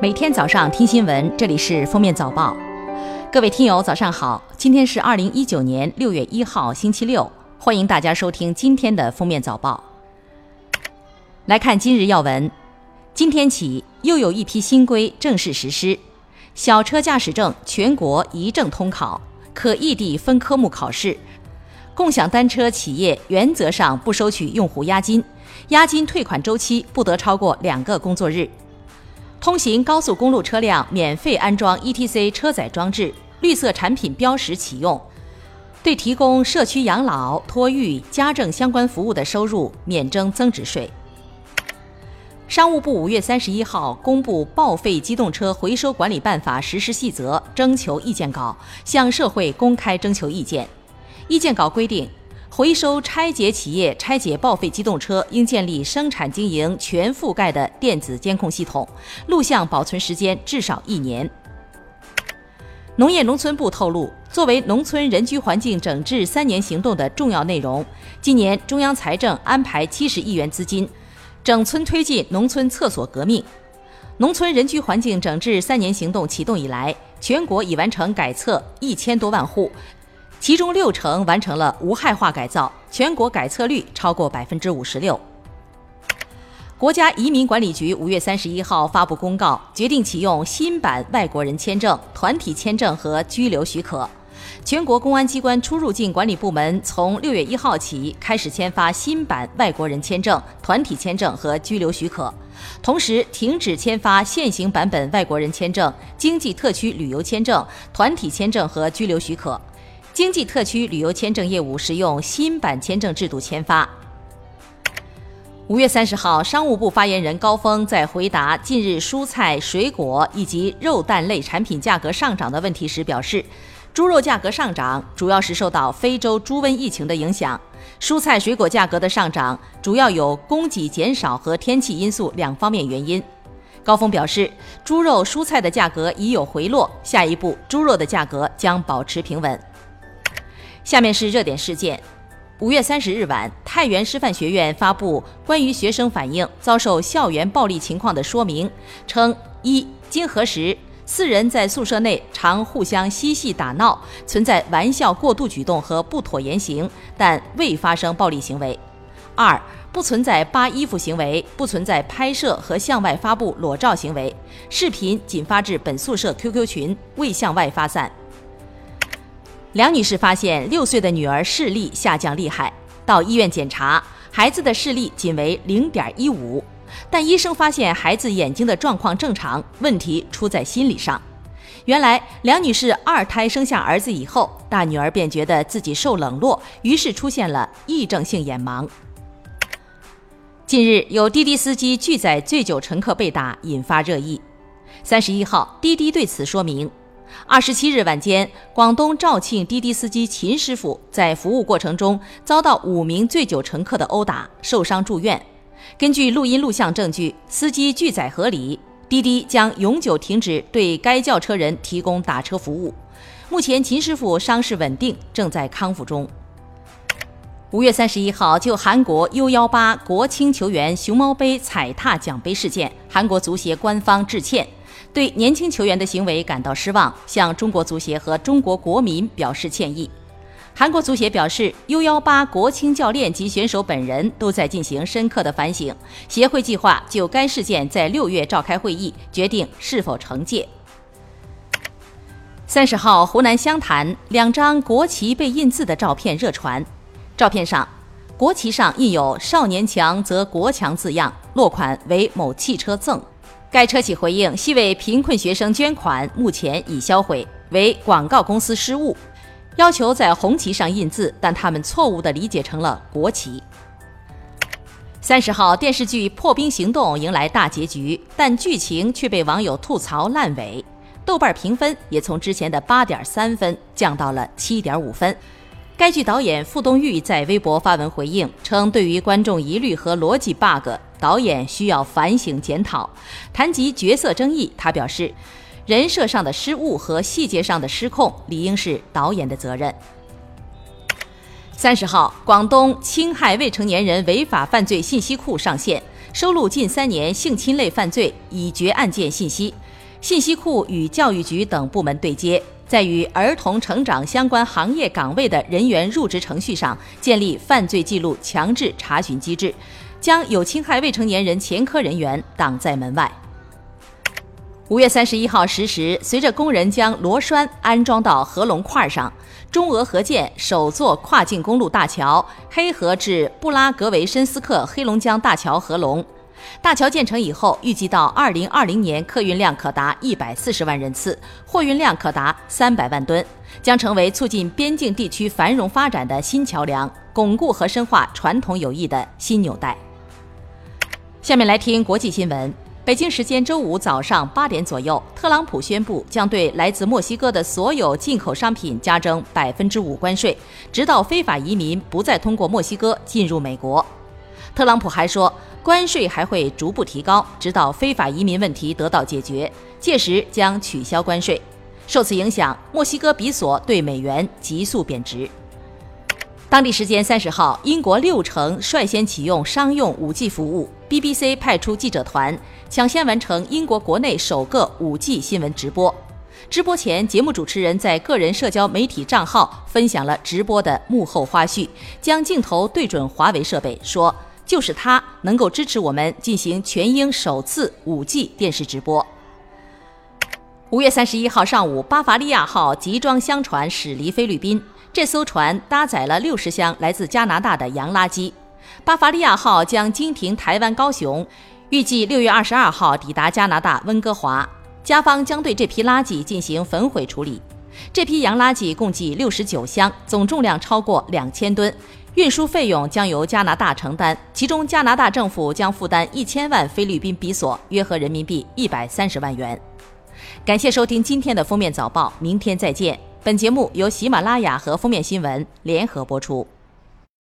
每天早上听新闻，这里是封面早报。各位听友，早上好！今天是二零一九年六月一号，星期六。欢迎大家收听今天的封面早报。来看今日要闻：今天起，又有一批新规正式实施，小车驾驶证全国一证通考，可异地分科目考试。共享单车企业原则上不收取用户押金，押金退款周期不得超过两个工作日。通行高速公路车辆免费安装 ETC 车载装置。绿色产品标识启用，对提供社区养老、托育、家政相关服务的收入免征增值税。商务部五月三十一号公布《报废机动车回收管理办法实施细则》征求意见稿，向社会公开征求意见。意见稿规定，回收拆解企业拆解报废机动车应建立生产经营全覆盖的电子监控系统，录像保存时间至少一年。农业农村部透露，作为农村人居环境整治三年行动的重要内容，今年中央财政安排七十亿元资金，整村推进农村厕所革命。农村人居环境整治三年行动启动以来，全国已完成改厕一千多万户，其中六成完成了无害化改造，全国改测率超过百分之五十六。国家移民管理局五月三十一号发布公告，决定启用新版外国人签证、团体签证和居留许可。全国公安机关出入境管理部门从六月一号起开始签发新版外国人签证、团体签证和居留许可，同时停止签发现行版本外国人签证、经济特区旅游签证、团体签证和居留许可。经济特区旅游签证业务使用新版签证制度签发。五月三十号，商务部发言人高峰在回答近日蔬菜、水果以及肉蛋类产品价格上涨的问题时表示，猪肉价格上涨主要是受到非洲猪瘟疫情的影响，蔬菜水果价格的上涨主要有供给减少和天气因素两方面原因。高峰表示，猪肉、蔬菜的价格已有回落，下一步猪肉的价格将保持平稳。下面是热点事件。五月三十日晚，太原师范学院发布关于学生反映遭受校园暴力情况的说明，称：一、经核实，四人在宿舍内常互相嬉戏打闹，存在玩笑过度举动和不妥言行，但未发生暴力行为；二、不存在扒衣服行为，不存在拍摄和向外发布裸照行为，视频仅发至本宿舍 QQ 群，未向外发散。梁女士发现六岁的女儿视力下降厉害，到医院检查，孩子的视力仅为零点一五，但医生发现孩子眼睛的状况正常，问题出在心理上。原来梁女士二胎生下儿子以后，大女儿便觉得自己受冷落，于是出现了癔症性眼盲。近日有滴滴司机拒载醉酒乘客被打，引发热议。三十一号，滴滴对此说明。二十七日晚间，广东肇庆滴滴司机秦师傅在服务过程中遭到五名醉酒乘客的殴打，受伤住院。根据录音录像证据，司机拒载合理，滴滴将永久停止对该轿车人提供打车服务。目前，秦师傅伤势稳定，正在康复中。五月三十一号，就韩国 U 幺八国青球员熊猫杯踩踏奖杯事件，韩国足协官方致歉。对年轻球员的行为感到失望，向中国足协和中国国民表示歉意。韩国足协表示，U18 国青教练及选手本人都在进行深刻的反省，协会计划就该事件在六月召开会议，决定是否惩戒。三十号，湖南湘潭两张国旗被印字的照片热传，照片上，国旗上印有“少年强则国强”字样，落款为某汽车赠。该车企回应，系为贫困学生捐款，目前已销毁，为广告公司失误，要求在红旗上印字，但他们错误地理解成了国旗。三十号，电视剧《破冰行动》迎来大结局，但剧情却被网友吐槽烂尾，豆瓣评分也从之前的八点三分降到了七点五分。该剧导演傅东玉在微博发文回应称，对于观众疑虑和逻辑 bug，导演需要反省检讨。谈及角色争议，他表示，人设上的失误和细节上的失控理应是导演的责任。三十号，广东侵害未成年人违法犯罪信息库上线，收录近三年性侵类犯罪已决案件信息，信息库与教育局等部门对接，在与儿童成长相关行业岗位的人员入职程序上建立犯罪记录强制查询机制，将有侵害未成年人前科人员挡在门外。五月三十一号十时，随着工人将螺栓安装到合龙块上，中俄合建首座跨境公路大桥——黑河至布拉格维申斯克黑龙江大桥合龙。大桥建成以后，预计到二零二零年，客运量可达一百四十万人次，货运量可达三百万吨，将成为促进边境地区繁荣发展的新桥梁，巩固和深化传统友谊的新纽带。下面来听国际新闻。北京时间周五早上八点左右，特朗普宣布将对来自墨西哥的所有进口商品加征百分之五关税，直到非法移民不再通过墨西哥进入美国。特朗普还说，关税还会逐步提高，直到非法移民问题得到解决，届时将取消关税。受此影响，墨西哥比索对美元急速贬值。当地时间三十号，英国六城率先启用商用 5G 服务。BBC 派出记者团，抢先完成英国国内首个 5G 新闻直播。直播前，节目主持人在个人社交媒体账号分享了直播的幕后花絮，将镜头对准华为设备，说：“就是它能够支持我们进行全英首次 5G 电视直播。”五月三十一号上午，巴伐利亚号集装箱船驶离菲律宾。这艘船搭载了六十箱来自加拿大的洋垃圾。巴伐利亚号将经停台湾高雄，预计六月二十二号抵达加拿大温哥华。加方将对这批垃圾进行焚毁处理。这批洋垃圾共计六十九箱，总重量超过两千吨，运输费用将由加拿大承担，其中加拿大政府将负担一千万菲律宾比索，约合人民币一百三十万元。感谢收听今天的封面早报，明天再见。本节目由喜马拉雅和封面新闻联合播出。